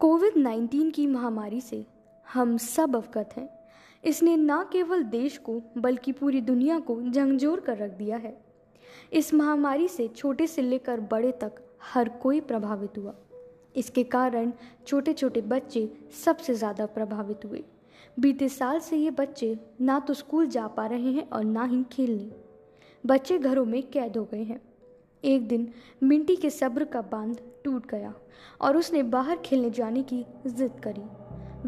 Covid 19 की महामारी से हम सब अवगत हैं। इसने न केवल देश को, बल्कि पूरी दुनिया को झंझोर कर रख दिया है। इस महामारी से छोटे से लेकर बड़े तक हर कोई प्रभावित हुआ। इसके कारण छोटे छोटे बच्चे सबसे ज़्यादा प्रभावित हुए। बीते साल से ये बच्चे ना तो स्कूल जा पा रहे हैं और ना ही खेलने। बच्चे घरों में कैद हो गए हैं। एक दिन मिंटी के सब्र का बाँध टूट गया और उसने बाहर खेलने जाने की जिद करी।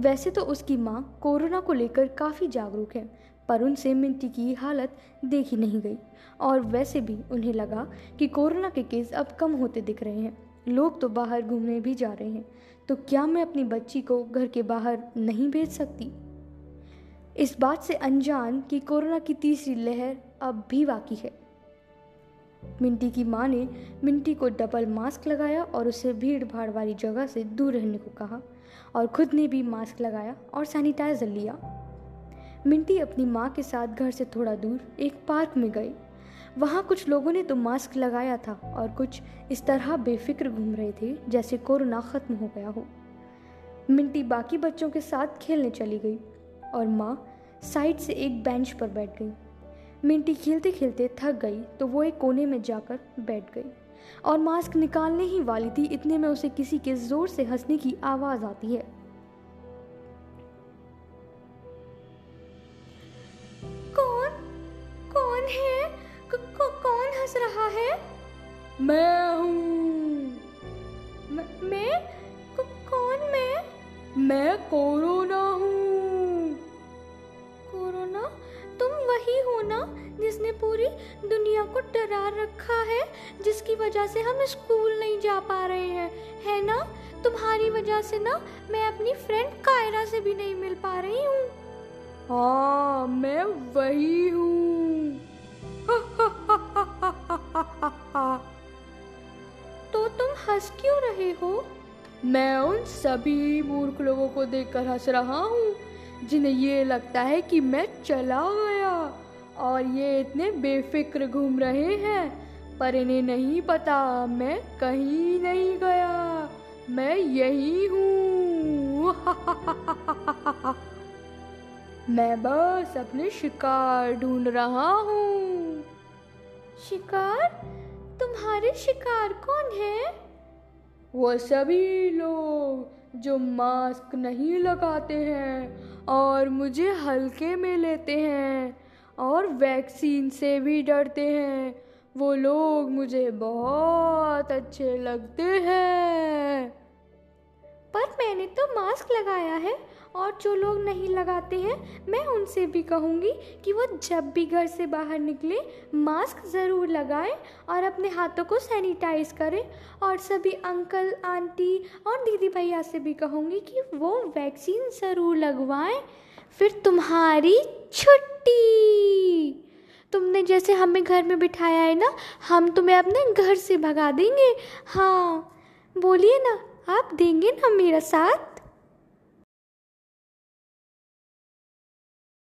वैसे तो उसकी माँ कोरोना को लेकर काफ़ी जागरूक है, पर उनसे मिंटी की हालत देखी नहीं गई और वैसे भी उन्हें लगा कि कोरोना के केस अब कम होते दिख रहे हैं। लोग तो बाहर घूमने भी जा रहे हैं तो क्या मैं अपनी बच्ची को घर के बाहर नहीं भेज सकती? इस बात से अनजान कि कोरोना की तीसरी लहर अब भी बाकी है। मिंटी की माँ ने मिंटी को डबल मास्क लगाया और उसे भीड़ भाड़ वाली जगह से दूर रहने को कहा और खुद ने भी मास्क लगाया और सैनिटाइजर लिया। मिंटी अपनी माँ के साथ घर से थोड़ा दूर एक पार्क में गई। वहाँ कुछ लोगों ने तो मास्क लगाया था और कुछ इस तरह बेफिक्र घूम रहे थे जैसे कोरोना ख़त्म हो गया हो। मिंटी बाकी बच्चों के साथ खेलने चली गई और माँ साइड से एक बेंच पर बैठ गई। मिंटी खेलते खेलते थक गई तो वो एक कोने में जाकर बैठ गई। और मास्क निकालने ही वाली थी इतने में उसे किसी के ज़ोर से हंसने की आवाज़ आती है। कौन? कौन है? क, क, कौन हंस रहा है? मैं हूँ। मैं क, कौन मैं? मैं कोरोना जिसने पूरी दुनिया को डरा रखा है जिसकी वजह से हम स्कूल नहीं जा पा रहे हैं है ना? तुम्हारी वजह से ना मैं अपनी फ्रेंड कायरा से भी नहीं मिल पा रही हूँ। हाँ मैं वही हूँ। तो तुम हंस क्यों रहे हो? मैं उन सभी मूर्ख लोगों को देखकर हंस रहा हूँ जिन्हें ये लगता है कि मैं चला गया। और ये इतने बेफिक्र घूम रहे हैं पर इन्हें नहीं पता मैं कहीं नहीं गया। मैं यही हूँ। मैं बस अपने शिकार ढूंढ रहा हूँ। शिकार? तुम्हारे शिकार कौन है? वो सभी लोग जो मास्क नहीं लगाते हैं और मुझे हल्के में लेते हैं। और वैक्सीन से भी डरते हैं। वो लोग मुझे बहुत अच्छे लगते हैं। पर मैंने तो मास्क लगाया है और जो लोग नहीं लगाते हैं, मैं उनसे भी कहूँगी कि वो जब भी घर से बाहर निकले, मास्क ज़रूर लगाएँ और अपने हाथों को सैनिटाइज करें। और सभी अंकल, आंटी और दीदी भैया से भी कहूँगी कि वो वैक्सीन ज़रूर लगवाएँ। फिर तुम्हारी छुट्टी। जैसे हमें घर में बिठाया है ना, हम तुम्हें अपने घर से भगा देंगे। हाँ बोलिए ना, आप देंगे ना मेरा साथ?